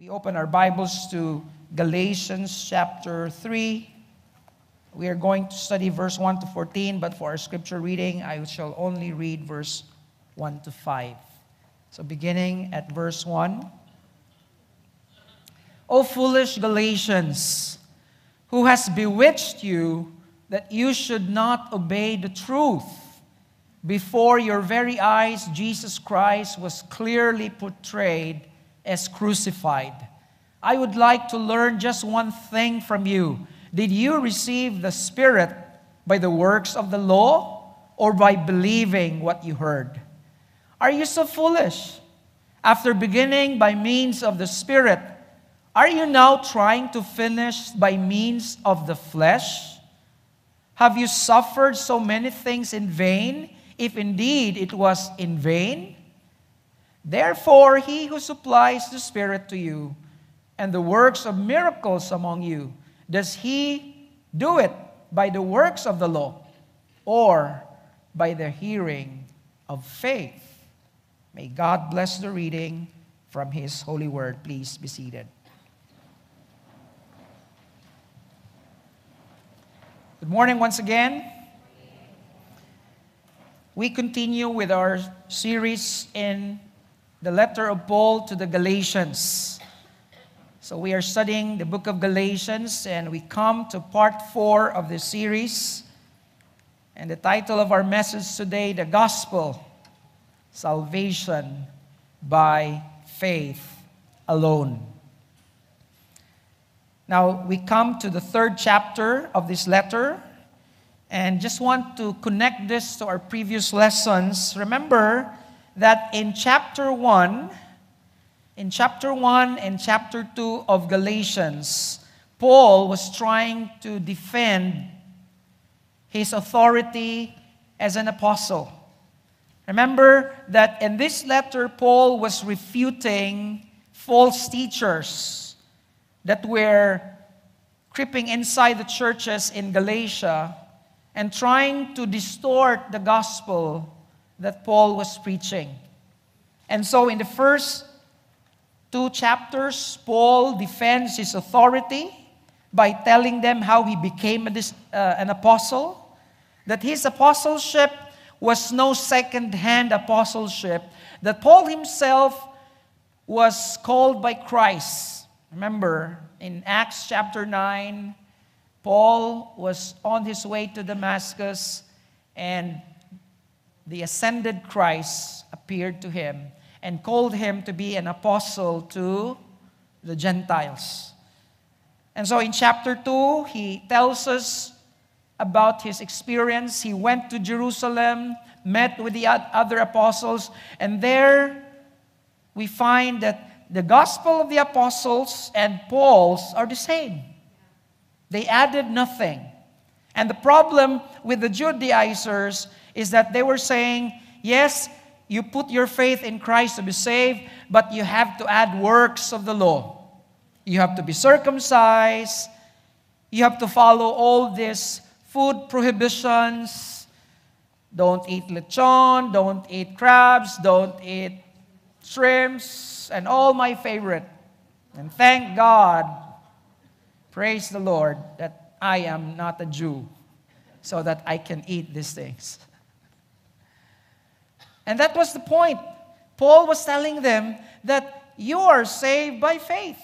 We open our Bibles to Galatians chapter 3. We are going to study verse 1 to 14, but for our scripture reading, I shall only read verse 1 to 5. So, beginning at verse 1. O foolish Galatians, who has bewitched you that you should not obey the truth? Before your very eyes, Jesus Christ was clearly portrayed as crucified. I would like to learn just one thing from you. Did you receive the Spirit by the works of the law or by believing what you heard? Are you so foolish? After beginning by means of the Spirit, are you now trying to finish by means of the flesh? Have you suffered so many things in vain, if indeed it was in vain? Therefore, he who supplies the Spirit to you and the works of miracles among you, does he do it by the works of the law or by the hearing of faith? May God bless the reading from his holy word. Please be seated. Good morning once again. We continue with our series in the letter of Paul to the Galatians. So, we are studying the book of Galatians, and we come to part four of the series. And the title of our message today, The Gospel Salvation by Faith Alone. Now, we come to the third chapter of this letter, and just want to connect this to our previous lessons. Remember that in chapter 1, in chapter 1 and chapter 2 of Galatians, Paul was trying to defend his authority as an apostle. Remember that in this letter, Paul was refuting false teachers that were creeping inside the churches in Galatia and trying to distort the gospel that Paul was preaching. And so, in the first two chapters, Paul defends his authority by telling them how he became a, uh, an apostle, that his apostleship was no second hand apostleship, that Paul himself was called by Christ. Remember, in Acts chapter 9, Paul was on his way to Damascus, and the ascended Christ appeared to him and called him to be an apostle to the Gentiles. And so in chapter 2, he tells us about his experience. He went to Jerusalem, met with the other apostles, and there we find that the gospel of the apostles and Paul's are the same. They added nothing. And the problem with the Judaizers is that they were saying, yes, you put your faith in Christ to be saved, but you have to add works of the law. You have to be circumcised. You have to follow all these food prohibitions. Don't eat lechon, don't eat crabs, don't eat shrimps, and all my favorite. And thank God Praise the Lord that I am not a Jew so that I can eat these things. And that was the point. Paul was telling them that you are saved by faith.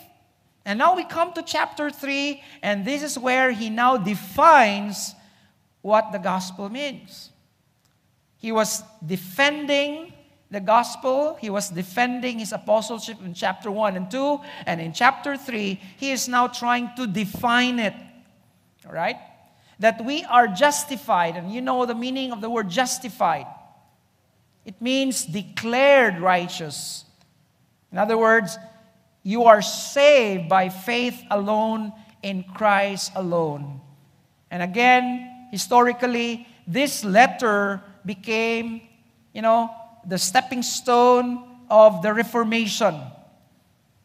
And now we come to chapter 3, and this is where he now defines what the gospel means. He was defending the gospel. He was defending his apostleship in chapter 1 and 2. And in chapter 3, he is now trying to define it. All right? That we are justified. And you know the meaning of the word justified it means declared righteous. In other words, you are saved by faith alone in Christ alone. And again, historically, this letter became, you know, the stepping stone of the Reformation.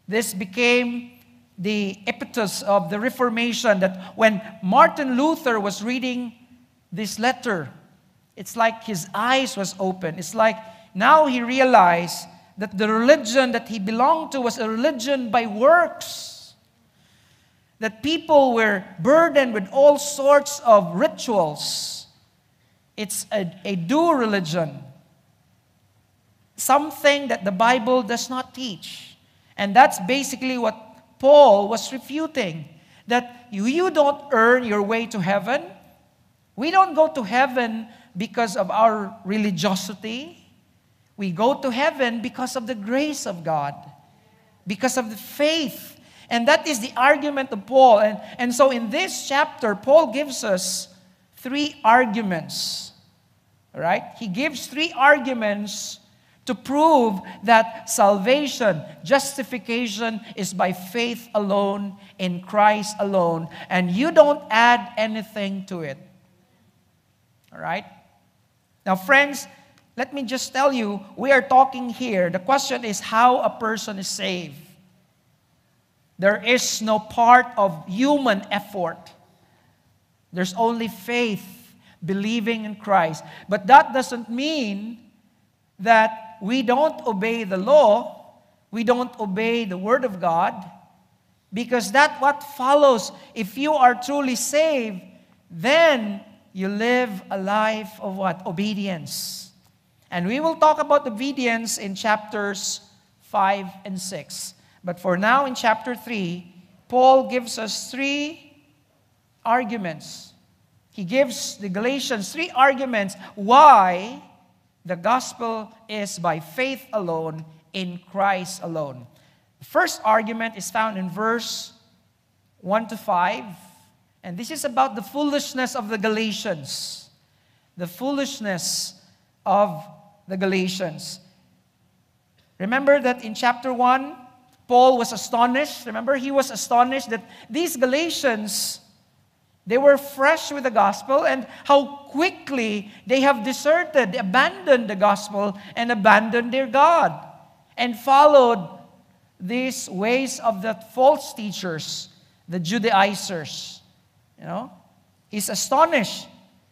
This became the impetus of the Reformation that when Martin Luther was reading this letter, it's like his eyes was open. It's like now he realized that the religion that he belonged to was a religion by works. That people were burdened with all sorts of rituals. It's a, a do religion. Something that the Bible does not teach. And that's basically what Paul was refuting. That you, you don't earn your way to heaven. We don't go to heaven because of our religiosity. We go to heaven because of the grace of God, because of the faith. And that is the argument of Paul. And, and so in this chapter, Paul gives us three arguments. Right? He gives three arguments to prove that salvation, justification is by faith alone, in Christ alone, and you don't add anything to it. All right? Now, friends, let me just tell you, we are talking here. The question is how a person is saved. There is no part of human effort. There's only faith, believing in Christ. But that doesn't mean that we don't obey the law, we don't obey the Word of God, because that what follows. If you are truly saved, then you live a life of what? Obedience. And we will talk about obedience in chapters 5 and 6. But for now, in chapter 3, Paul gives us three arguments. He gives the Galatians three arguments why the gospel is by faith alone, in Christ alone. The first argument is found in verse 1 to 5. And this is about the foolishness of the Galatians. The foolishness of the Galatians. Remember that in chapter 1, Paul was astonished. Remember, he was astonished that these Galatians, they were fresh with the gospel and how quickly they have deserted, abandoned the gospel, and abandoned their God and followed these ways of the false teachers, the Judaizers. You know, he's astonished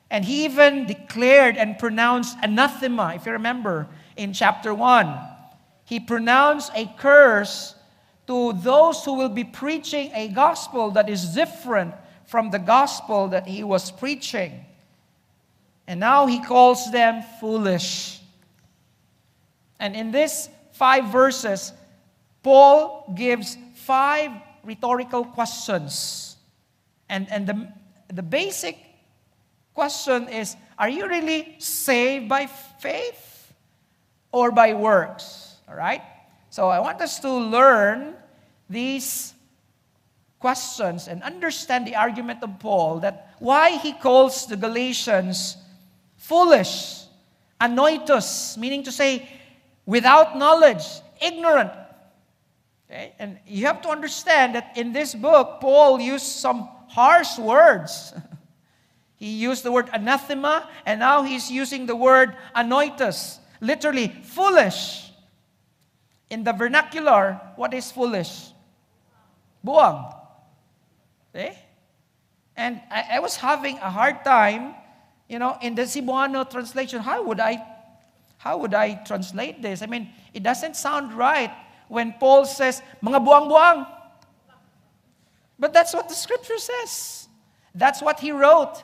and he even declared and pronounced anathema, if you remember, in chapter 1. He pronounced a curse to those who will be preaching a gospel that is different from the gospel that he was preaching. And now he calls them foolish. And in these five verses, Paul gives five rhetorical questions. And, and the, the basic question is Are you really saved by faith or by works? All right? So I want us to learn these questions and understand the argument of Paul that why he calls the Galatians foolish, anoitos, meaning to say without knowledge, ignorant. Okay? And you have to understand that in this book, Paul used some harsh words. He used the word anathema, and now he's using the word anoitos, literally foolish. In the vernacular, what is foolish? Buang. Okay? Eh? And I, I was having a hard time, you know, in the Cebuano translation. How would I, how would I translate this? I mean, it doesn't sound right when Paul says, mga buang-buang. But that's what the scripture says. That's what he wrote.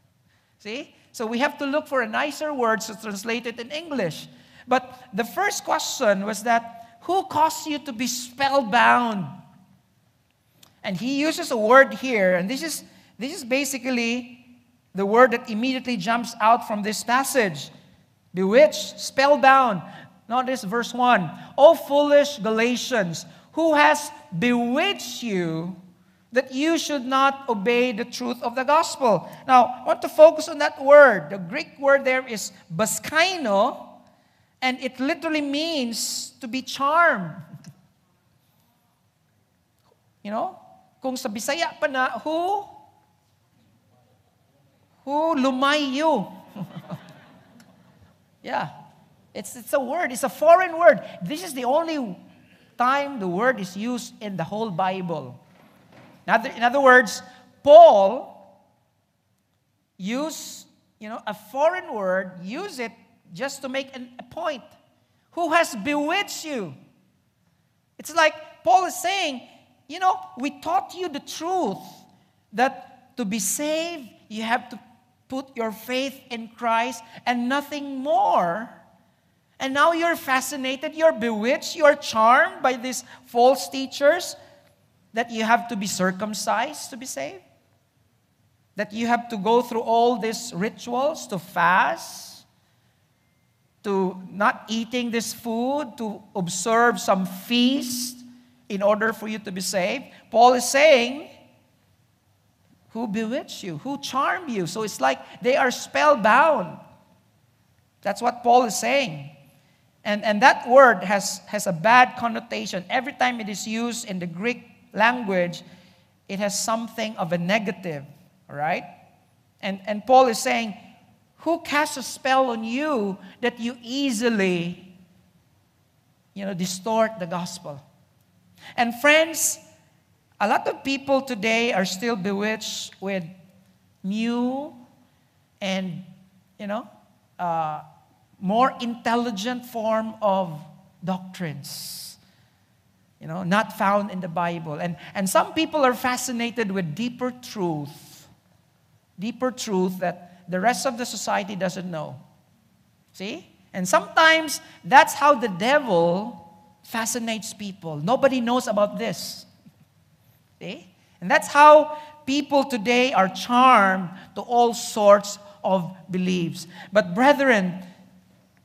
See? So we have to look for a nicer word to translate it in English. But the first question was that who caused you to be spellbound? And he uses a word here, and this is this is basically the word that immediately jumps out from this passage. Bewitched, spellbound. Notice verse 1. O foolish Galatians, who has bewitched you that you should not obey the truth of the gospel. Now, I want to focus on that word. The Greek word there is baskaino, and it literally means to be charmed. You know, kung sa Bisaya pa na, who? Who lumayo? yeah, it's, it's a word, it's a foreign word. This is the only time the word is used in the whole Bible. In other words, Paul used, you know, a foreign word, use it just to make an, a point. Who has bewitched you? It's like Paul is saying, you know, we taught you the truth that to be saved, you have to put your faith in Christ and nothing more. And now you're fascinated, you're bewitched, you're charmed by these false teachers that you have to be circumcised to be saved? That you have to go through all these rituals to fast, to not eating this food, to observe some feast in order for you to be saved? Paul is saying, Who bewitched you? Who charmed you? So it's like they are spellbound. That's what Paul is saying. And, and that word has, has a bad connotation. Every time it is used in the Greek language, it has something of a negative, right? And, and Paul is saying, Who casts a spell on you that you easily, you know, distort the gospel? And friends, a lot of people today are still bewitched with new and, you know, uh, more intelligent form of doctrines you know not found in the bible. And and some people are fascinated with deeper truth deeper truth that the rest of the society doesn't know. See? And sometimes that's how the devil fascinates people. Nobody knows about this. See? And that's how people today are charmed to all sorts of beliefs. But brethren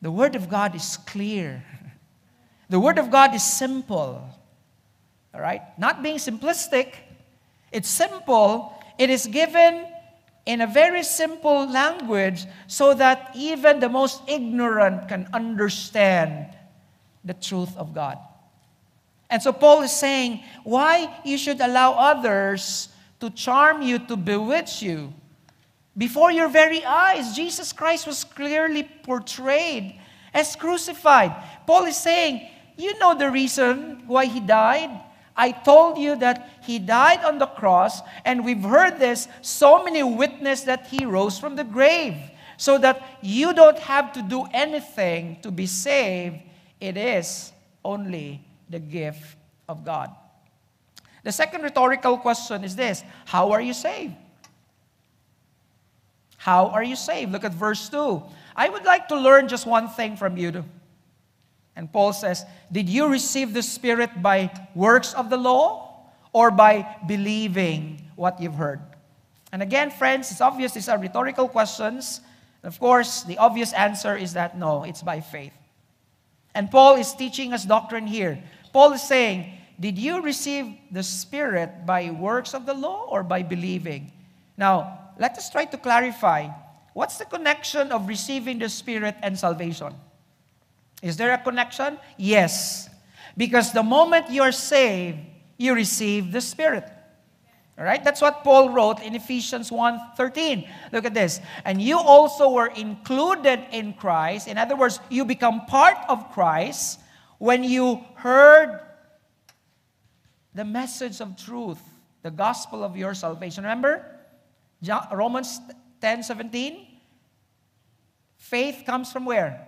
the Word of God is clear. The Word of God is simple. All right? Not being simplistic, it's simple. It is given in a very simple language so that even the most ignorant can understand the truth of God. And so Paul is saying why you should allow others to charm you, to bewitch you. Before your very eyes, Jesus Christ was clearly portrayed as crucified. Paul is saying, You know the reason why he died? I told you that he died on the cross, and we've heard this so many witness that he rose from the grave, so that you don't have to do anything to be saved. It is only the gift of God. The second rhetorical question is this How are you saved? How are you saved? Look at verse 2. I would like to learn just one thing from you. And Paul says, Did you receive the Spirit by works of the law or by believing what you've heard? And again, friends, it's obvious these are rhetorical questions. Of course, the obvious answer is that no, it's by faith. And Paul is teaching us doctrine here. Paul is saying, Did you receive the Spirit by works of the law or by believing? Now, let us try to clarify what's the connection of receiving the Spirit and salvation? Is there a connection? Yes. Because the moment you're saved, you receive the Spirit. All right? That's what Paul wrote in Ephesians 1:13. Look at this. And you also were included in Christ. In other words, you become part of Christ when you heard the message of truth, the gospel of your salvation. Remember? Romans 10:17. Faith comes from where?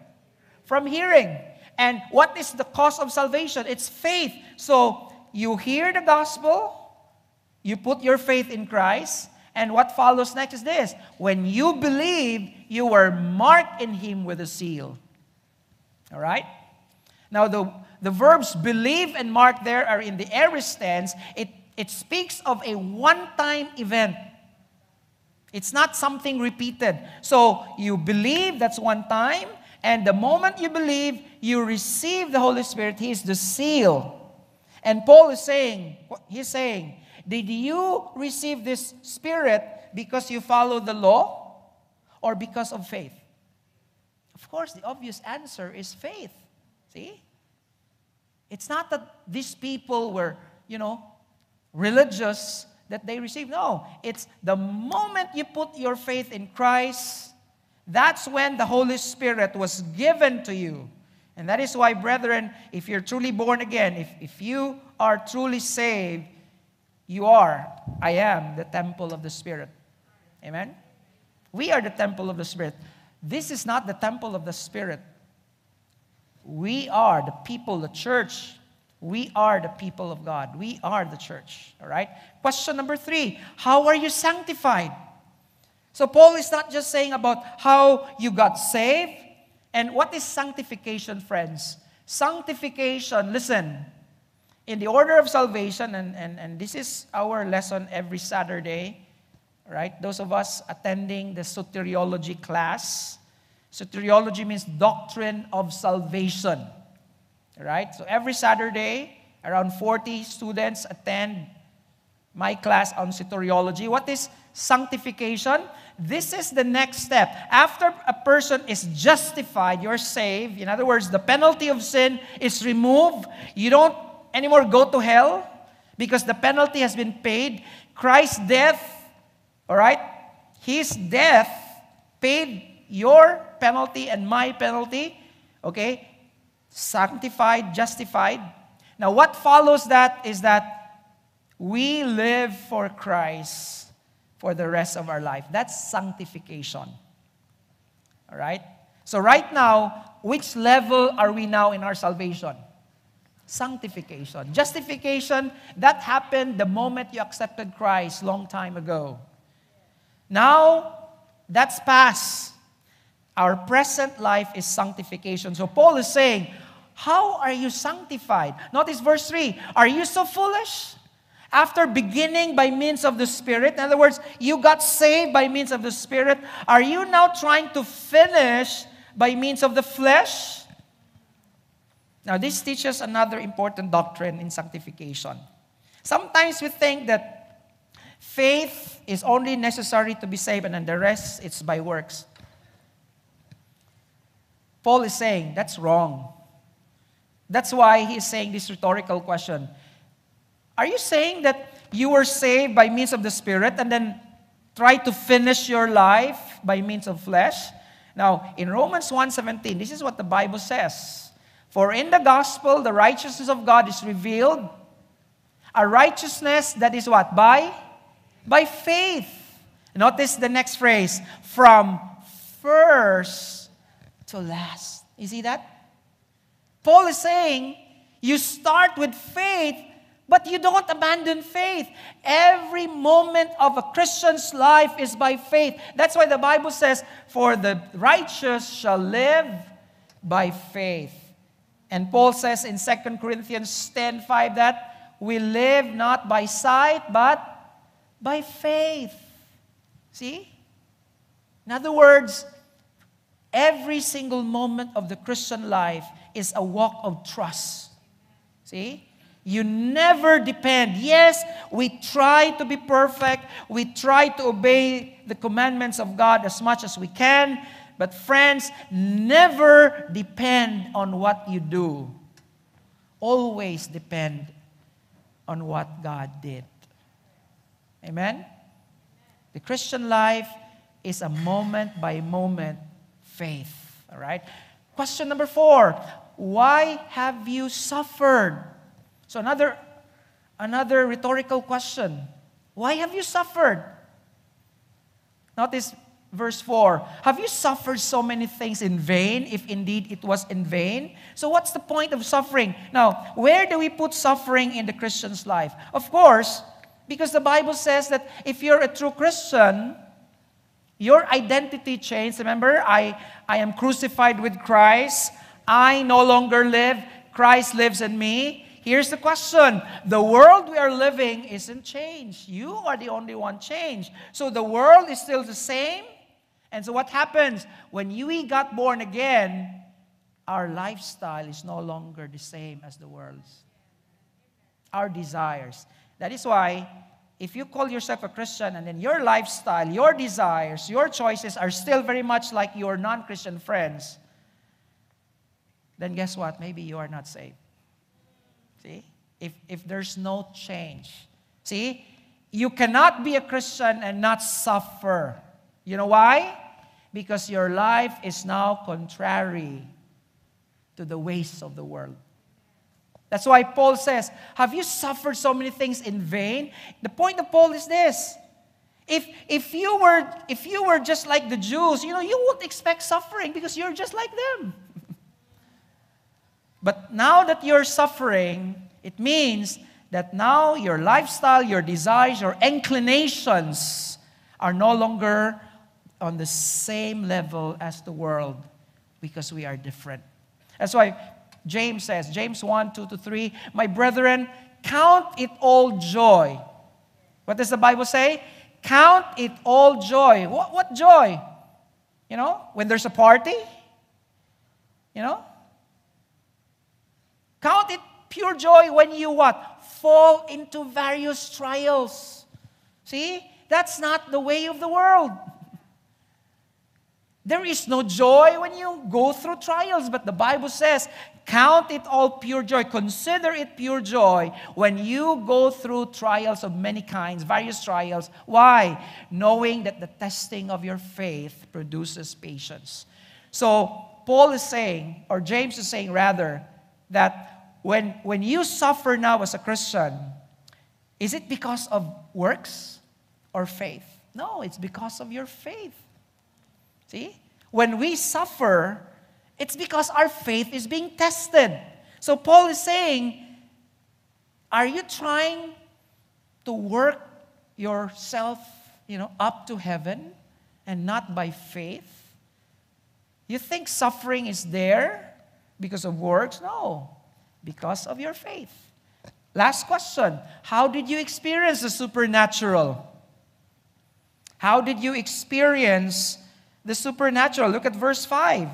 From hearing. And what is the cause of salvation? It's faith. So you hear the gospel, you put your faith in Christ, and what follows next is this when you believe, you were marked in Him with a seal. All right? Now, the, the verbs believe and mark there are in the aorist tense. It, it speaks of a one time event. It's not something repeated. So you believe, that's one time, and the moment you believe, you receive the Holy Spirit. He is the seal. And Paul is saying, he's saying, did you receive this Spirit because you follow the law or because of faith? Of course, the obvious answer is faith. See? It's not that these people were, you know, religious that they received. No, it's the moment you put your faith in Christ, that's when the Holy Spirit was given to you. And that is why, brethren, if you're truly born again, if, if you are truly saved, you are, I am, the temple of the Spirit. Amen? We are the temple of the Spirit. This is not the temple of the Spirit. We are the people, the church. We are the people of God. We are the church. All right? Question number three How are you sanctified? So, Paul is not just saying about how you got saved. And what is sanctification, friends? Sanctification, listen, in the order of salvation, and, and, and this is our lesson every Saturday, right? Those of us attending the soteriology class. Soteriology means doctrine of salvation, right? So every Saturday, around 40 students attend my class on soteriology. What is sanctification? This is the next step. After a person is justified, you're saved. In other words, the penalty of sin is removed. You don't anymore go to hell because the penalty has been paid. Christ's death, all right? His death paid your penalty and my penalty, okay? Sanctified, justified. Now, what follows that is that we live for Christ for the rest of our life. That's sanctification. All right? So, right now, which level are we now in our salvation? Sanctification. Justification, that happened the moment you accepted Christ long time ago. Now, that's past. Our present life is sanctification. So, Paul is saying, How are you sanctified? Notice verse 3 Are you so foolish? After beginning by means of the Spirit, in other words, you got saved by means of the Spirit, are you now trying to finish by means of the flesh? Now, this teaches another important doctrine in sanctification. Sometimes we think that faith is only necessary to be saved, and then the rest it's by works. Paul is saying that's wrong. That's why he's saying this rhetorical question are you saying that you were saved by means of the Spirit and then try to finish your life by means of flesh? Now, in Romans 1:17, this is what the Bible says. For in the gospel the righteousness of God is revealed, a righteousness that is what? By by faith. Notice the next phrase, from first to last. You see that? Paul is saying, you start with faith but you don't abandon faith. Every moment of a Christian's life is by faith. That's why the Bible says, For the righteous shall live by faith. And Paul says in 2 Corinthians 10 5 that we live not by sight, but by faith. See? In other words, every single moment of the Christian life is a walk of trust. See? You never depend. Yes, we try to be perfect. We try to obey the commandments of God as much as we can. But, friends, never depend on what you do. Always depend on what God did. Amen? The Christian life is a moment by moment faith. All right? Question number four Why have you suffered? So another another rhetorical question. Why have you suffered? Notice verse 4. Have you suffered so many things in vain, if indeed it was in vain? So, what's the point of suffering? Now, where do we put suffering in the Christian's life? Of course, because the Bible says that if you're a true Christian, your identity changed. Remember, I, I am crucified with Christ. I no longer live, Christ lives in me. Here's the question The world we are living isn't changed. You are the only one changed. So the world is still the same. And so what happens? When we got born again, our lifestyle is no longer the same as the world's. Our desires. That is why, if you call yourself a Christian and then your lifestyle, your desires, your choices are still very much like your non Christian friends, then guess what? Maybe you are not saved. See? If, if there's no change. See? You cannot be a Christian and not suffer. You know why? Because your life is now contrary to the ways of the world. That's why Paul says, Have you suffered so many things in vain? The point of Paul is this. If, if, you were, if you were just like the Jews, you know, you would expect suffering because you're just like them. But now that you're suffering, it means that now your lifestyle, your desires, your inclinations are no longer on the same level as the world because we are different. That's why James says, James 1 2 to 3, My brethren, count it all joy. What does the Bible say? Count it all joy. What, what joy? You know, when there's a party? You know? Count it pure joy when you what? Fall into various trials. See? That's not the way of the world. There is no joy when you go through trials, but the Bible says, Count it all pure joy. Consider it pure joy when you go through trials of many kinds, various trials. Why? Knowing that the testing of your faith produces patience. So, Paul is saying, or James is saying rather, that when, when you suffer now as a Christian, is it because of works or faith? No, it's because of your faith. See? When we suffer, it's because our faith is being tested. So Paul is saying, are you trying to work yourself, you know, up to heaven and not by faith? You think suffering is there because of works? No, because of your faith. Last question How did you experience the supernatural? How did you experience the supernatural. Look at verse 5.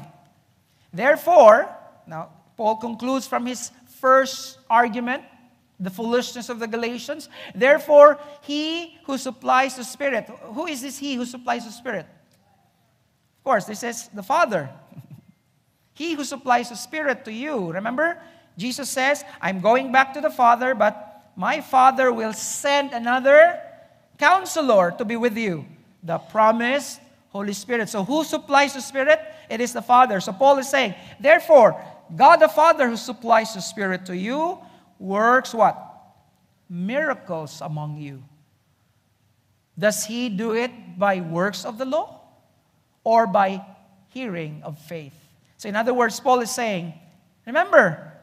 Therefore, now Paul concludes from his first argument, the foolishness of the Galatians. Therefore, he who supplies the Spirit, who is this he who supplies the Spirit? Of course, this is the Father. He who supplies the Spirit to you. Remember, Jesus says, I'm going back to the Father, but my Father will send another counselor to be with you. The promised Holy Spirit. So who supplies the Spirit? It is the Father. So Paul is saying, therefore, God the Father who supplies the Spirit to you works what? Miracles among you. Does he do it by works of the law or by hearing of faith? So in other words, Paul is saying, remember,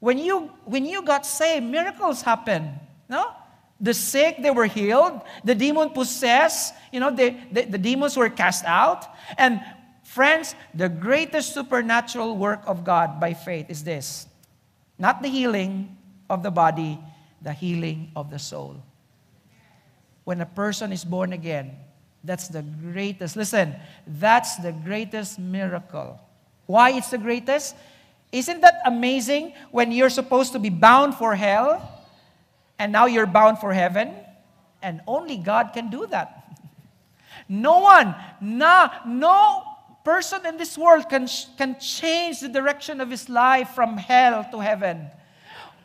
when you when you got saved, miracles happen. No? The sick, they were healed. The demon possessed, you know, the, the demons were cast out. And friends, the greatest supernatural work of God by faith is this not the healing of the body, the healing of the soul. When a person is born again, that's the greatest. Listen, that's the greatest miracle. Why it's the greatest? Isn't that amazing when you're supposed to be bound for hell? and now you're bound for heaven. And only God can do that. No one, no, no person in this world can, can change the direction of his life from hell to heaven.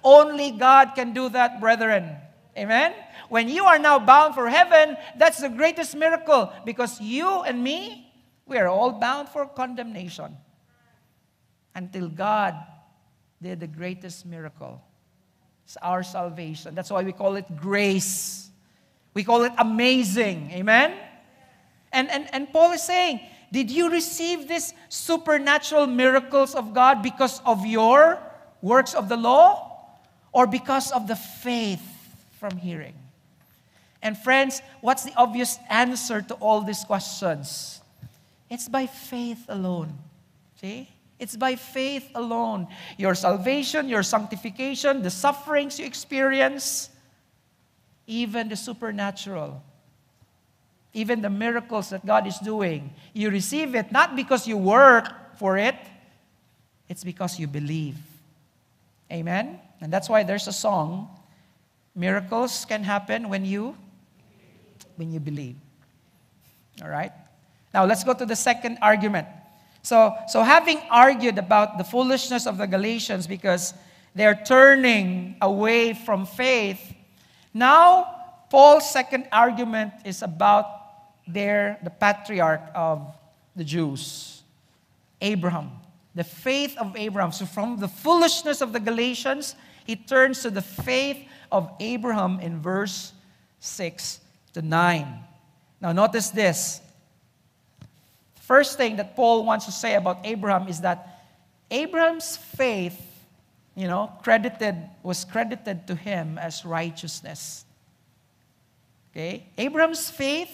Only God can do that, brethren. Amen? When you are now bound for heaven, that's the greatest miracle because you and me, we are all bound for condemnation until God did the greatest miracle it's our salvation. That's why we call it grace. We call it amazing. Amen? And, and, and Paul is saying, did you receive these supernatural miracles of God because of your works of the law or because of the faith from hearing? And friends, what's the obvious answer to all these questions? It's by faith alone. See? It's by faith alone. Your salvation, your sanctification, the sufferings you experience, even the supernatural, even the miracles that God is doing, you receive it not because you work for it, it's because you believe. Amen? And that's why there's a song miracles can happen when you when you believe. All right? Now let's go to the second argument. So, so having argued about the foolishness of the Galatians because they're turning away from faith, now Paul's second argument is about their the patriarch of the Jews, Abraham. The faith of Abraham. So from the foolishness of the Galatians, he turns to the faith of Abraham in verse 6 to 9. Now notice this. First thing that Paul wants to say about Abraham is that Abraham's faith, you know, credited was credited to him as righteousness. Okay? Abraham's faith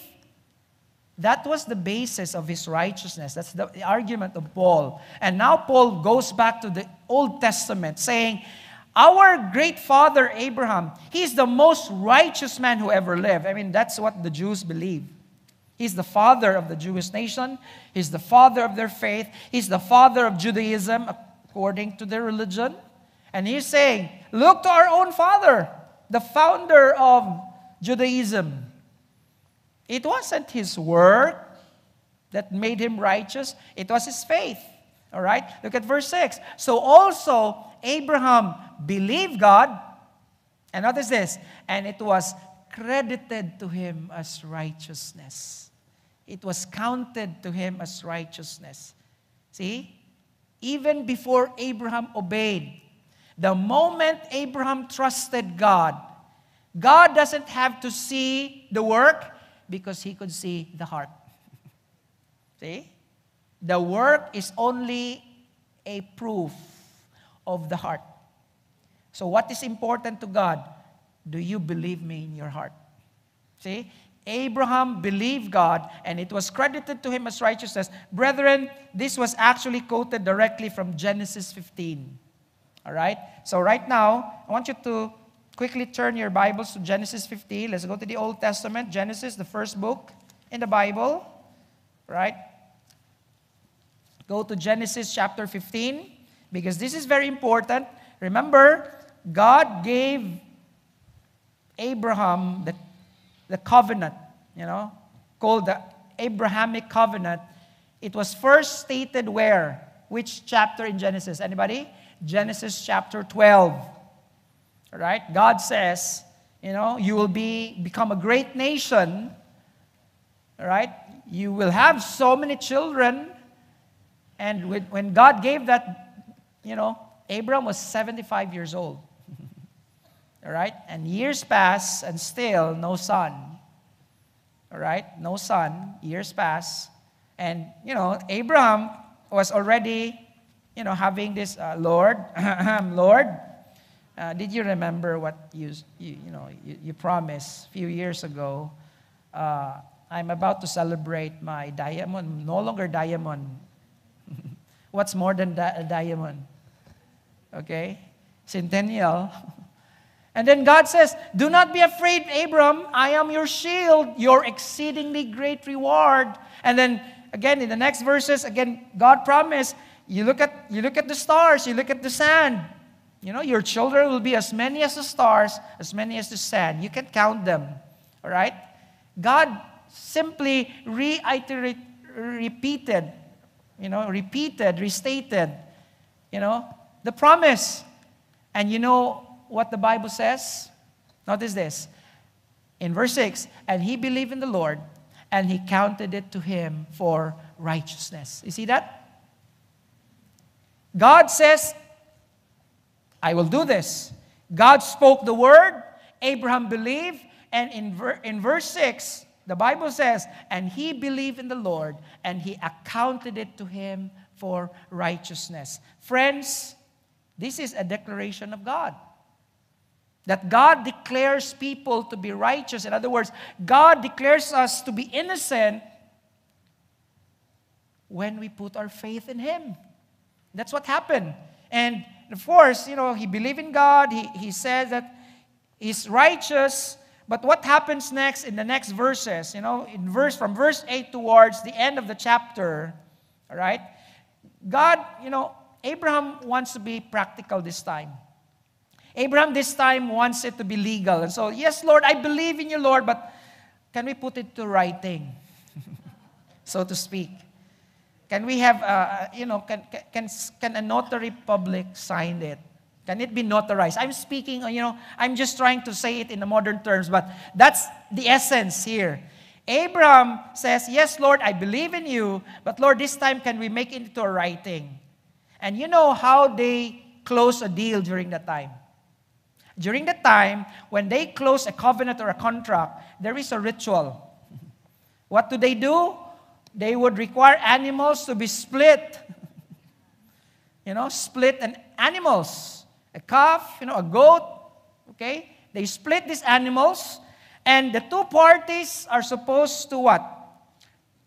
that was the basis of his righteousness. That's the, the argument of Paul. And now Paul goes back to the Old Testament saying, Our great father Abraham, he's the most righteous man who ever lived. I mean, that's what the Jews believe. He's the father of the Jewish nation, he's the father of their faith, he's the father of Judaism according to their religion. And he's saying, Look to our own father, the founder of Judaism. It wasn't his work that made him righteous, it was his faith. All right? Look at verse 6. So also Abraham believed God, and notice this, and it was credited to him as righteousness. It was counted to him as righteousness. See? Even before Abraham obeyed, the moment Abraham trusted God, God doesn't have to see the work, because he could see the heart. see? The work is only a proof of the heart. So, what is important to God? Do you believe me in your heart? See? Abraham believed God and it was credited to him as righteousness. Brethren, this was actually quoted directly from Genesis 15. All right? So, right now, I want you to quickly turn your Bibles to Genesis 15. Let's go to the Old Testament. Genesis, the first book in the Bible. Right? Go to Genesis chapter 15 because this is very important. Remember, God gave Abraham the, the covenant, you know, called the Abrahamic covenant. It was first stated where? Which chapter in Genesis? Anybody? Genesis chapter 12 right? God says, you know, you will be become a great nation, right? You will have so many children. And when God gave that, you know, Abram was 75 years old. All right? And years pass and still no son. All right? No son. Years pass. And, you know, Abraham was already, you know, having this, uh, Lord, Lord, uh, did you remember what you, you, you know, you, you, promised a few years ago? Uh, I'm about to celebrate my diamond, no longer diamond. What's more than di- a diamond? Okay? Centennial. And then God says, Do not be afraid, Abram. I am your shield, your exceedingly great reward. And then again, in the next verses, again, God promised, you look at you look at the stars, you look at the sand. You know, your children will be as many as the stars, as many as the sand. You can count them. All right? God simply reiterated, repeated, you know, repeated, restated, you know, the promise. And you know what the Bible says? Notice this. In verse 6, and he believed in the Lord, and he counted it to him for righteousness. You see that? God says, I will do this. God spoke the word, Abraham believed, and in, ver- in verse 6, the Bible says, and he believed in the Lord, and he accounted it to him for righteousness. Friends, this is a declaration of God. That God declares people to be righteous. In other words, God declares us to be innocent when we put our faith in Him. That's what happened. And of course, you know, he believed in God. He, he said that he's righteous. But what happens next in the next verses? You know, in verse from verse 8 towards the end of the chapter, all right? God, you know, Abraham wants to be practical this time. Abraham this time wants it to be legal. And so, yes, Lord, I believe in you, Lord, but can we put it to writing, so to speak? Can we have, uh, you know, can, can, can a notary public sign it? Can it be notarized? I'm speaking, you know, I'm just trying to say it in the modern terms, but that's the essence here. Abraham says, Yes, Lord, I believe in you, but Lord, this time can we make it into a writing? And you know how they close a deal during that time? During the time when they close a covenant or a contract, there is a ritual. What do they do? they would require animals to be split. you know, split an animals, a calf, you know, a goat, okay? They split these animals, and the two parties are supposed to what?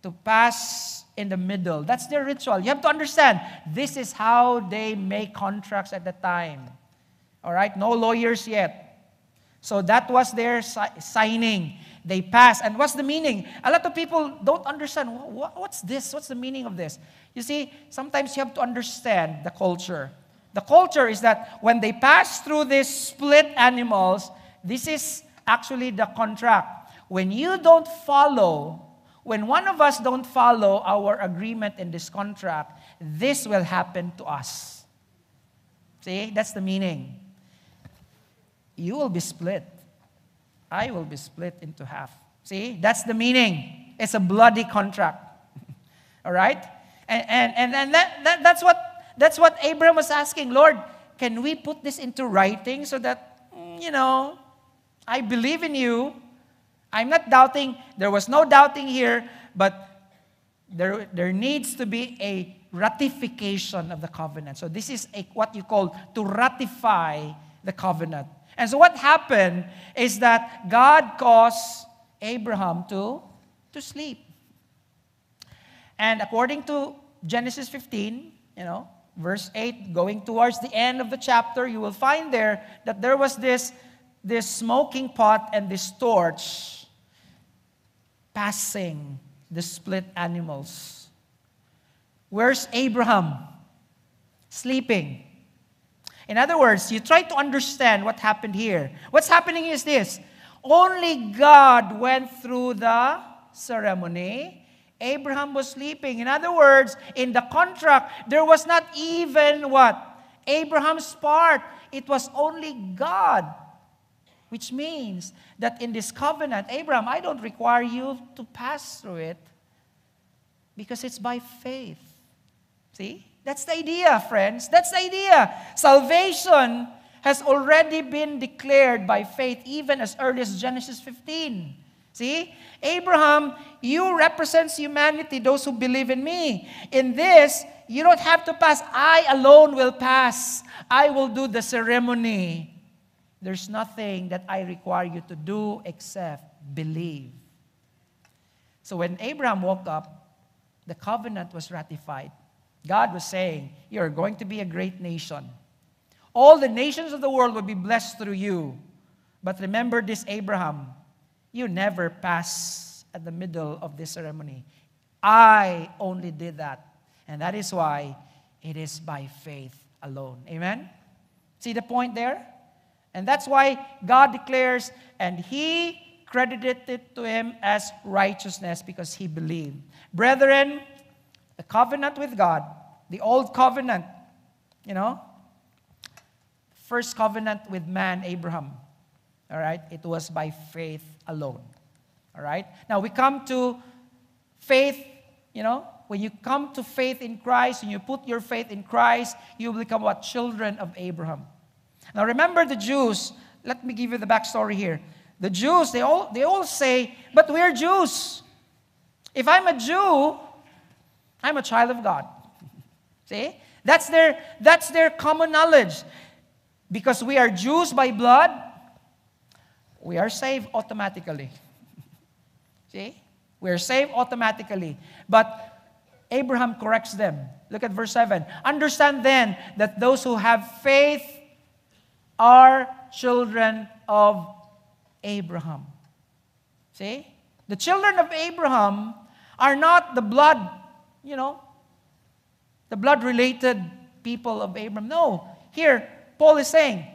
To pass in the middle. That's their ritual. You have to understand, this is how they make contracts at the time. All right? No lawyers yet. So that was their si- signing. They pass. And what's the meaning? A lot of people don't understand what's this? What's the meaning of this? You see, sometimes you have to understand the culture. The culture is that when they pass through these split animals, this is actually the contract. When you don't follow when one of us don't follow our agreement in this contract, this will happen to us. See, that's the meaning. You will be split. I will be split into half. See, that's the meaning. It's a bloody contract. All right? And, and, and, and that, that, that's, what, that's what Abraham was asking. Lord, can we put this into writing so that, mm, you know, I believe in you, I'm not doubting, there was no doubting here, but there, there needs to be a ratification of the covenant. So this is a, what you call to ratify the covenant. And so what happened is that God caused Abraham to, to sleep. And according to Genesis 15, you know, verse 8, going towards the end of the chapter, you will find there that there was this, this smoking pot and this torch passing the split animals. Where's Abraham? Sleeping. In other words, you try to understand what happened here. What's happening is this only God went through the ceremony. Abraham was sleeping. In other words, in the contract, there was not even what? Abraham's part. It was only God which means that in this covenant, Abraham, I don't require you to pass through it because it's by faith. See? That's the idea, friends. That's the idea. Salvation has already been declared by faith even as early as Genesis 15. See? Abraham, you represents humanity, those who believe in me. In this, you don't have to pass. I alone will pass. I will do the ceremony. There's nothing that I require you to do except believe. So when Abraham woke up, the covenant was ratified. God was saying, You're going to be a great nation. All the nations of the world will be blessed through you. But remember this, Abraham, you never pass at the middle of this ceremony. I only did that. And that is why it is by faith alone. Amen? See the point there? And that's why God declares, and he credited it to him as righteousness because he believed. Brethren, the covenant with God, the old covenant, you know, first covenant with man, Abraham, all right, it was by faith alone. All right? Now we come to faith, you know, when you come to faith in Christ, and you put your faith in Christ, you become what? Children of Abraham. Now remember the Jews. Let me give you the backstory here. The Jews, they all, they all say, but we're Jews. If I'm a Jew, I'm a child of God. See? That's their, that's their common knowledge. Because we are Jews by blood, we are saved automatically. See? We are saved automatically. But Abraham corrects them. Look at verse 7. Understand then that those who have faith are children of Abraham. See? The children of Abraham are not the blood, you know, the blood related people of Abraham. No. Here, Paul is saying,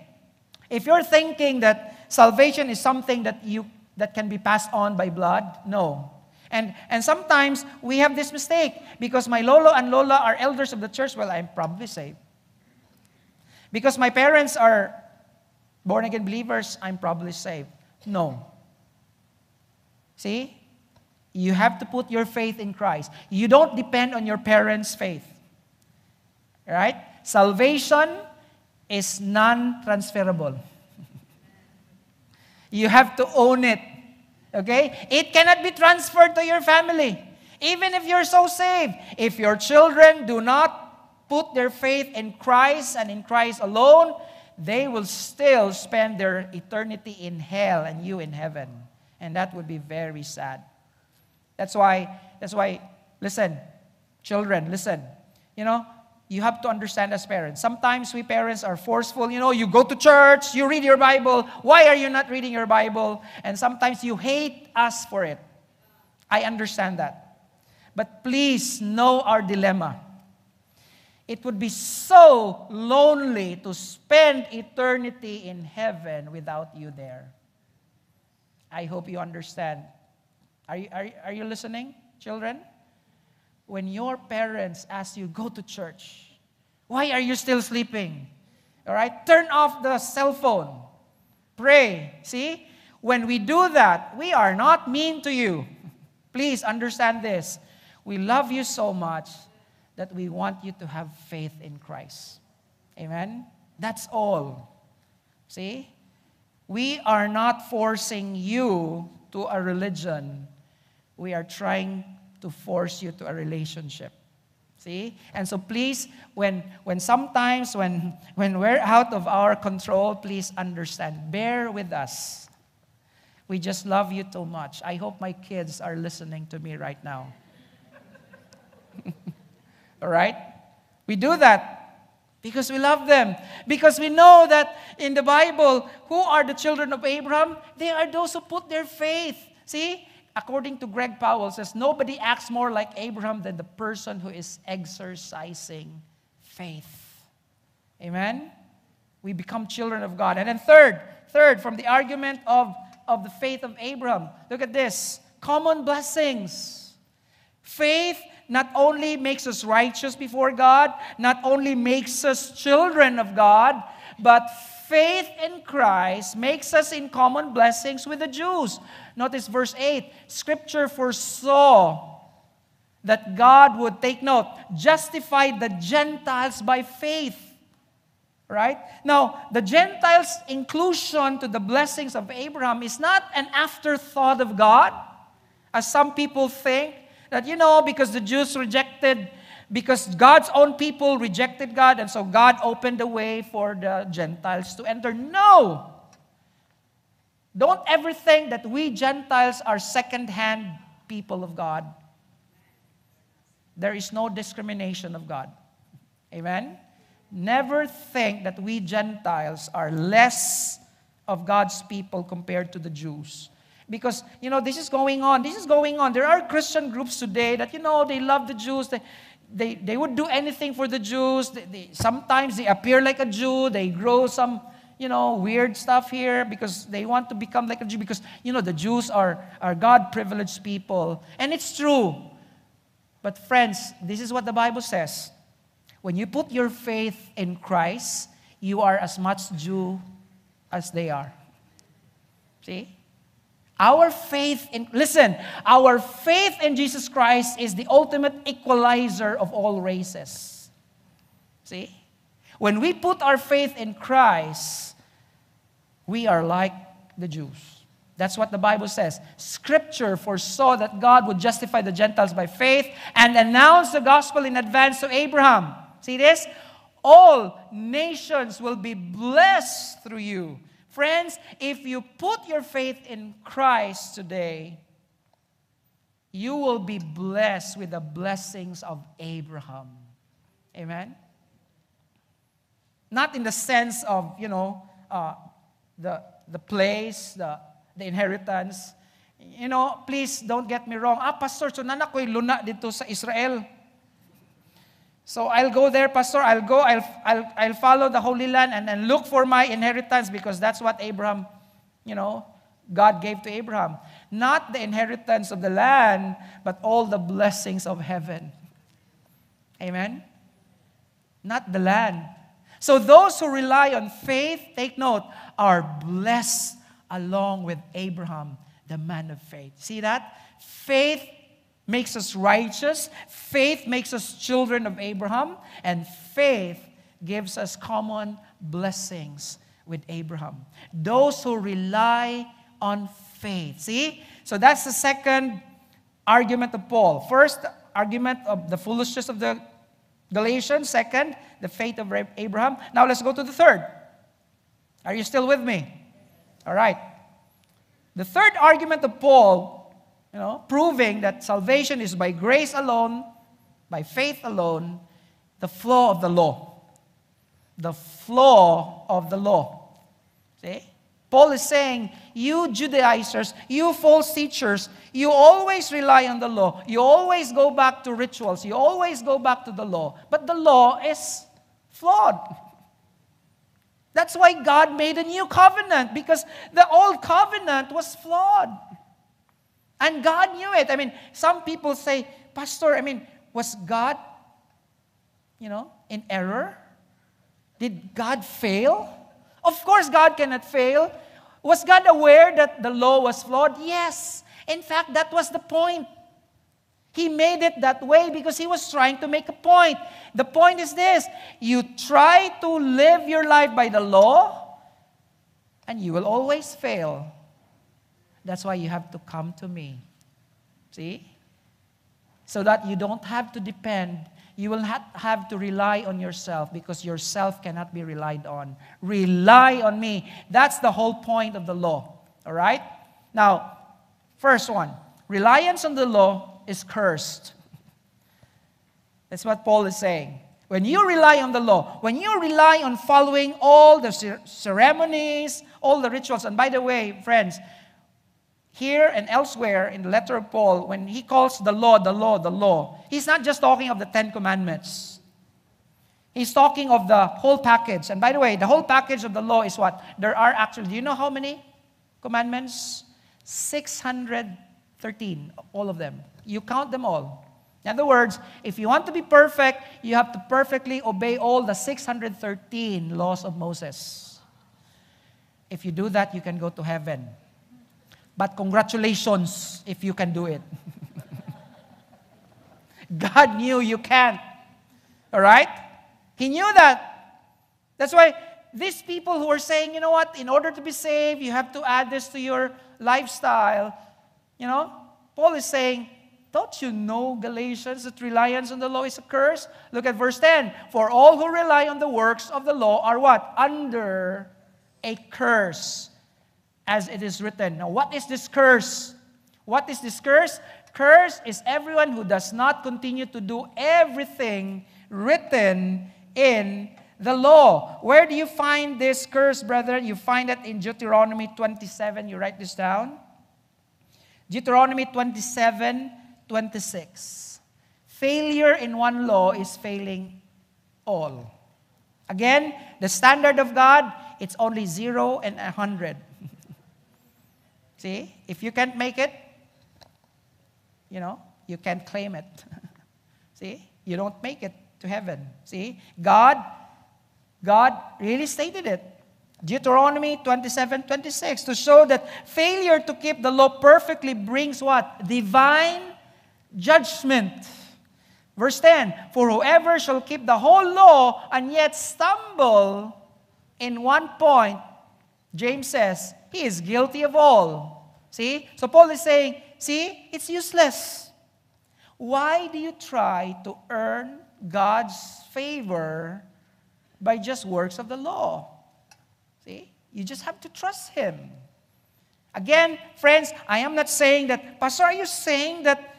if you're thinking that salvation is something that you that can be passed on by blood, no. And, and sometimes we have this mistake because my lolo and lola are elders of the church. Well, I'm probably saved. Because my parents are born again believers, I'm probably saved. No. See? You have to put your faith in Christ. You don't depend on your parents' faith. Right? Salvation is non transferable. you have to own it. Okay? It cannot be transferred to your family. Even if you're so saved. If your children do not put their faith in Christ and in Christ alone, they will still spend their eternity in hell and you in heaven. And that would be very sad. That's why, that's why, listen, children, listen. You know, you have to understand as parents. Sometimes we parents are forceful. You know, you go to church, you read your Bible. Why are you not reading your Bible? And sometimes you hate us for it. I understand that. But please know our dilemma. It would be so lonely to spend eternity in heaven without you there. I hope you understand. Are you, are, are you listening, children? When your parents ask you, go to church, why are you still sleeping? All right, turn off the cell phone. Pray. See? When we do that, we are not mean to you. Please understand this. We love you so much that we want you to have faith in Christ. Amen? That's all. See? We are not forcing you to a religion. We are trying to force you to a relationship. See? And so please, when, when sometimes when, when we're out of our control, please understand. Bear with us. We just love you too much. I hope my kids are listening to me right now. All right? We do that because we love them. Because we know that in the Bible, who are the children of Abraham? They are those who put their faith. See? According to Greg Powell says nobody acts more like Abraham than the person who is exercising faith. Amen. We become children of God. And then third, third from the argument of, of the faith of Abraham. Look at this. Common blessings. Faith not only makes us righteous before God, not only makes us children of God, but faith in Christ makes us in common blessings with the Jews. Notice verse 8 Scripture foresaw that God would take note, justify the Gentiles by faith. Right? Now, the Gentiles' inclusion to the blessings of Abraham is not an afterthought of God, as some people think that, you know, because the Jews rejected, because God's own people rejected God, and so God opened the way for the Gentiles to enter. No! Don't ever think that we Gentiles are second hand people of God. There is no discrimination of God. Amen? Never think that we Gentiles are less of God's people compared to the Jews because you know this is going on this is going on there are christian groups today that you know they love the jews they they, they would do anything for the jews. They, they, sometimes they appear like a jew. They grow some you know weird stuff here because they want to become like a jew because you know the jews are are god privileged people. And it's true. But friends this is what the bible says. When you put your faith in christ you are as much jew as they are. See our faith in, listen, our faith in Jesus Christ is the ultimate equalizer of all races. See? When we put our faith in Christ, we are like the Jews. That's what the Bible says. Scripture foresaw that God would justify the Gentiles by faith and announce the gospel in advance to Abraham. See this? All nations will be blessed through you. Friends, if you put your faith in Christ today, you will be blessed with the blessings of Abraham. Amen? Not in the sense of, you know, uh, the, the place, the, the inheritance. You know, please don't get me wrong. Ah, Pastor, so nana ko'y luna dito sa Israel. So I'll go there, Pastor. I'll go, I'll, I'll, I'll follow the Holy Land and then look for my inheritance because that's what Abraham, you know, God gave to Abraham. Not the inheritance of the land, but all the blessings of heaven. Amen? Not the land. So those who rely on faith, take note, are blessed along with Abraham, the man of faith. See that? Faith makes us righteous, faith makes us children of Abraham, and faith gives us common blessings with Abraham. Those who rely on faith. See? So that's the second argument of Paul. First argument of the foolishness of the Galatians, second, the faith of Abraham. Now let's go to the third. Are you still with me? All right. The third argument of Paul, you know, proving that salvation is by grace alone, by faith alone, the flaw of the law. The flaw of the law. See? Paul is saying, you Judaizers, you false teachers, you always rely on the law. You always go back to rituals. You always go back to the law. But the law is flawed. That's why God made a new covenant because the old covenant was flawed. And God knew it. I mean, some people say, Pastor, I mean, was God, you know, in error? Did God fail? Of course, God cannot fail. Was God aware that the law was flawed? Yes. In fact, that was the point. He made it that way because he was trying to make a point. The point is this you try to live your life by the law, and you will always fail. That's why you have to come to me. See? So that you don't have to depend you will have to rely on yourself because yourself cannot be relied on. Rely on me. That's the whole point of the law. All right? Now, first one reliance on the law is cursed. That's what Paul is saying. When you rely on the law, when you rely on following all the ceremonies, all the rituals, and by the way, friends, here and elsewhere in the letter of Paul, when he calls the law, the law, the law, he's not just talking of the Ten Commandments. He's talking of the whole package. And by the way, the whole package of the law is what? There are actually, do you know how many commandments? 613, all of them. You count them all. In other words, if you want to be perfect, you have to perfectly obey all the 613 laws of Moses. If you do that, you can go to heaven. But congratulations if you can do it. God knew you can't. All right? He knew that. That's why these people who are saying, you know what, in order to be saved, you have to add this to your lifestyle. You know, Paul is saying, don't you know, Galatians, that reliance on the law is a curse? Look at verse 10. For all who rely on the works of the law are what? Under a curse as it is written. Now, what is this curse? What is this curse? Curse is everyone who does not continue to do everything written in the law. Where do you find this curse, brethren? You find it in Deuteronomy 27. You write this down. Deuteronomy 27 26. Failure in one law is failing all. Again, the standard of God, it's only zero and a hundred. See, if you can't make it, you know, you can't claim it. See, you don't make it to heaven. See, God, God really stated it. Deuteronomy 27 26 to show that failure to keep the law perfectly brings what? Divine judgment. Verse 10 For whoever shall keep the whole law and yet stumble in one point, James says, he is guilty of all. See? So Paul is saying, see, it's useless. Why do you try to earn God's favor by just works of the law? See? You just have to trust Him. Again, friends, I am not saying that, Pastor, are you saying that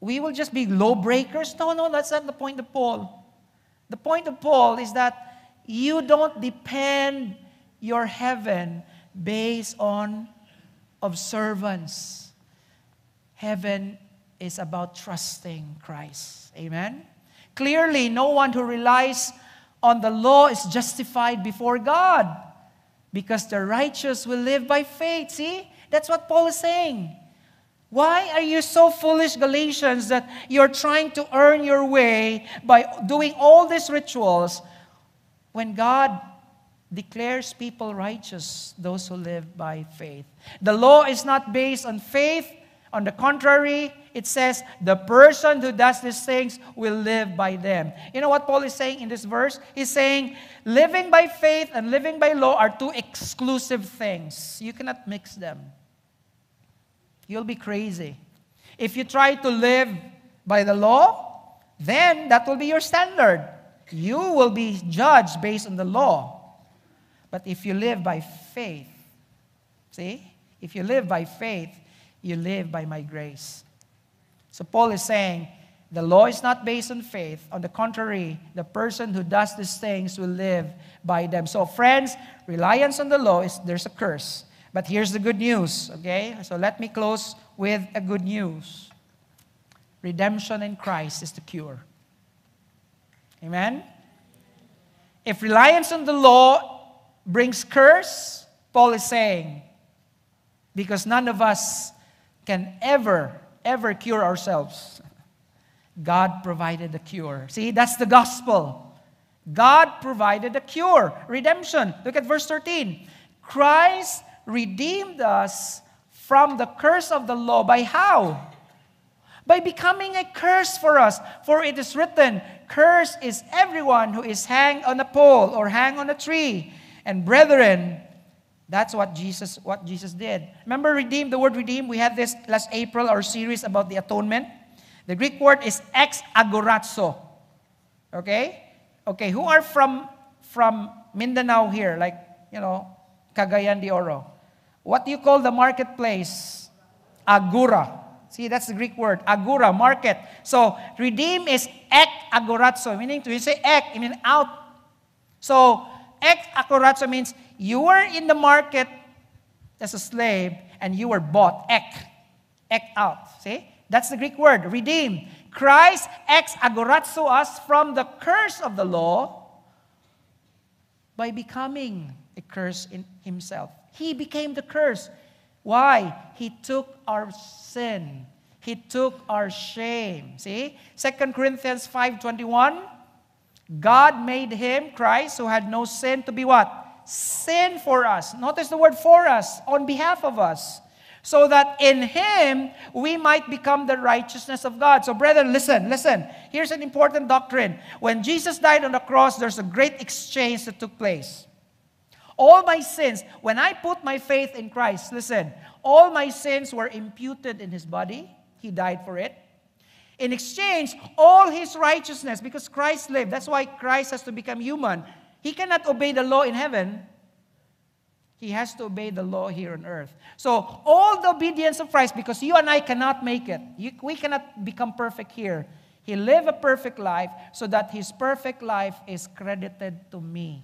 we will just be lawbreakers? No, no, that's not the point of Paul. The point of Paul is that you don't depend your heaven based on observance. Heaven is about trusting Christ. Amen? Clearly, no one who relies on the law is justified before God because the righteous will live by faith. See? That's what Paul is saying. Why are you so foolish, Galatians, that you're trying to earn your way by doing all these rituals when God declares people righteous, those who live by faith. The law is not based on faith. On the contrary, it says the person who does these things will live by them. You know what Paul is saying in this verse? He's saying living by faith and living by law are two exclusive things. You cannot mix them. You'll be crazy. If you try to live by the law, then that will be your standard. You will be judged based on the law. But if you live by faith, see? If you live by faith, you live by my grace. So Paul is saying, the law is not based on faith. On the contrary, the person who does these things will live by them. So, friends, reliance on the law is there's a curse. But here's the good news, okay? So let me close with a good news. Redemption in Christ is the cure. Amen? If reliance on the law brings curse, Paul is saying, because none of us can ever, ever cure ourselves. God provided the cure. See, that's the gospel. God provided a cure, redemption. Look at verse 13. Christ redeemed us from the curse of the law by how? By becoming a curse for us. For it is written, Curse is everyone who is hanged on a pole or hanged on a tree. And brethren, that's what Jesus what Jesus did. Remember redeem the word redeem? We had this last April our series about the atonement. The Greek word is ex agorazo. Okay? Okay, who are from from Mindanao here like, you know, Cagayan de Oro? What do you call the marketplace? Agora. See, that's the Greek word, agora, market. So, redeem is ek agorazo, meaning to you say ek, meaning out. So, ek agorazo means you were in the market as a slave and you were bought, ek, ek out. See? That's the Greek word, redeem. Christ ex agorazo us from the curse of the law by becoming a curse in himself. He became the curse. Why? He took our sin. He took our shame. See? 2 Corinthians 5:21 God made him Christ who had no sin to be what? Sin for us. Notice the word for us on behalf of us so that in him we might become the righteousness of God. So, brethren, listen, listen. Here's an important doctrine. When Jesus died on the cross, there's a great exchange that took place. All my sins, when I put my faith in Christ, listen, all my sins were imputed in his body. He died for it. In exchange, all his righteousness, because Christ lived, that's why Christ has to become human. He cannot obey the law in heaven, he has to obey the law here on earth. So, all the obedience of Christ, because you and I cannot make it, you, we cannot become perfect here. He lived a perfect life so that his perfect life is credited to me.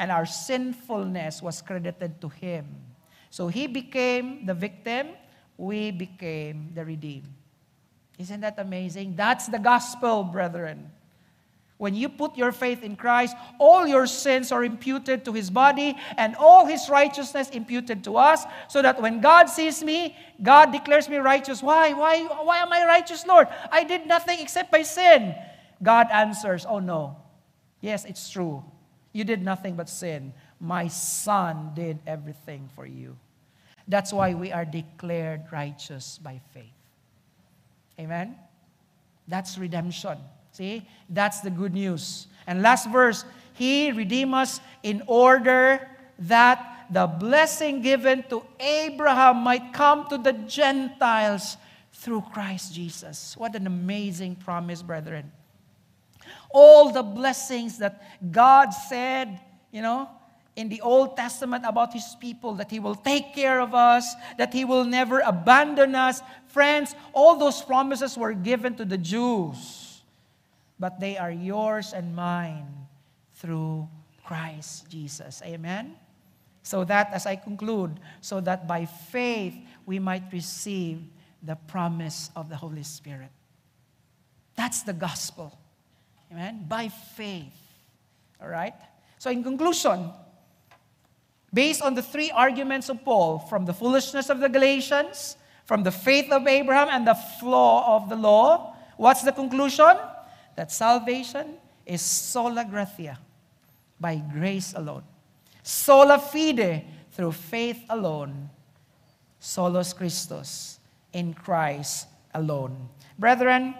And our sinfulness was credited to him. So, he became the victim, we became the redeemed. Isn't that amazing? That's the gospel, brethren. When you put your faith in Christ, all your sins are imputed to his body and all his righteousness imputed to us, so that when God sees me, God declares me righteous. Why? Why, why am I righteous, Lord? I did nothing except by sin. God answers, Oh no. Yes, it's true. You did nothing but sin. My son did everything for you. That's why we are declared righteous by faith. Amen? That's redemption. See, that's the good news. And last verse, He redeemed us in order that the blessing given to Abraham might come to the Gentiles through Christ Jesus. What an amazing promise, brethren. All the blessings that God said, you know, in the Old Testament about His people, that He will take care of us, that He will never abandon us. Friends, all those promises were given to the Jews but they are yours and mine through Christ Jesus. Amen? So that, as I conclude, so that by faith we might receive the promise of the Holy Spirit. That's the gospel. Amen? By faith. All right? So, in conclusion, based on the three arguments of Paul from the foolishness of the Galatians, from the faith of Abraham, and the flaw of the law, what's the conclusion? that salvation is sola gratia, by grace alone. Sola fide, through faith alone. Solus Christus, in Christ alone. Brethren,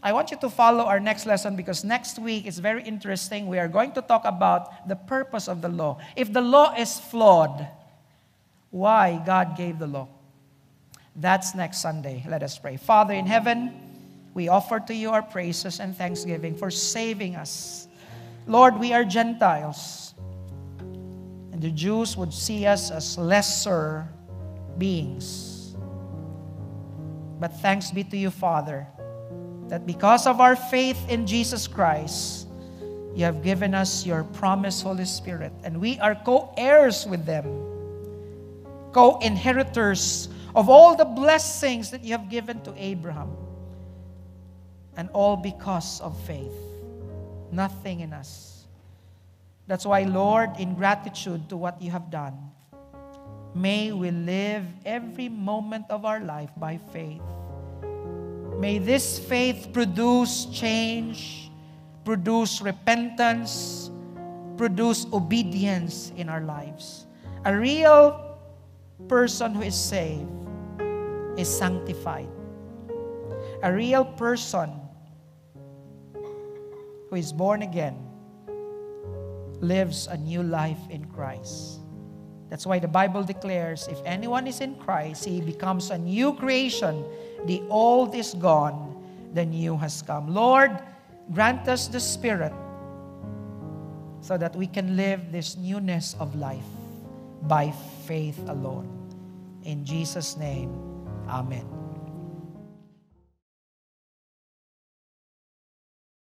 I want you to follow our next lesson because next week is very interesting. We are going to talk about the purpose of the law. If the law is flawed, why God gave the law? That's next Sunday. Let us pray. Father in heaven, we offer to you our praises and thanksgiving for saving us. Lord, we are Gentiles, and the Jews would see us as lesser beings. But thanks be to you, Father, that because of our faith in Jesus Christ, you have given us your promised Holy Spirit, and we are co heirs with them, co inheritors of all the blessings that you have given to Abraham. And all because of faith, nothing in us. That's why, Lord, in gratitude to what you have done, may we live every moment of our life by faith. May this faith produce change, produce repentance, produce obedience in our lives. A real person who is saved is sanctified. A real person who is born again lives a new life in Christ. That's why the Bible declares if anyone is in Christ, he becomes a new creation. The old is gone, the new has come. Lord, grant us the Spirit so that we can live this newness of life by faith alone. In Jesus' name, Amen.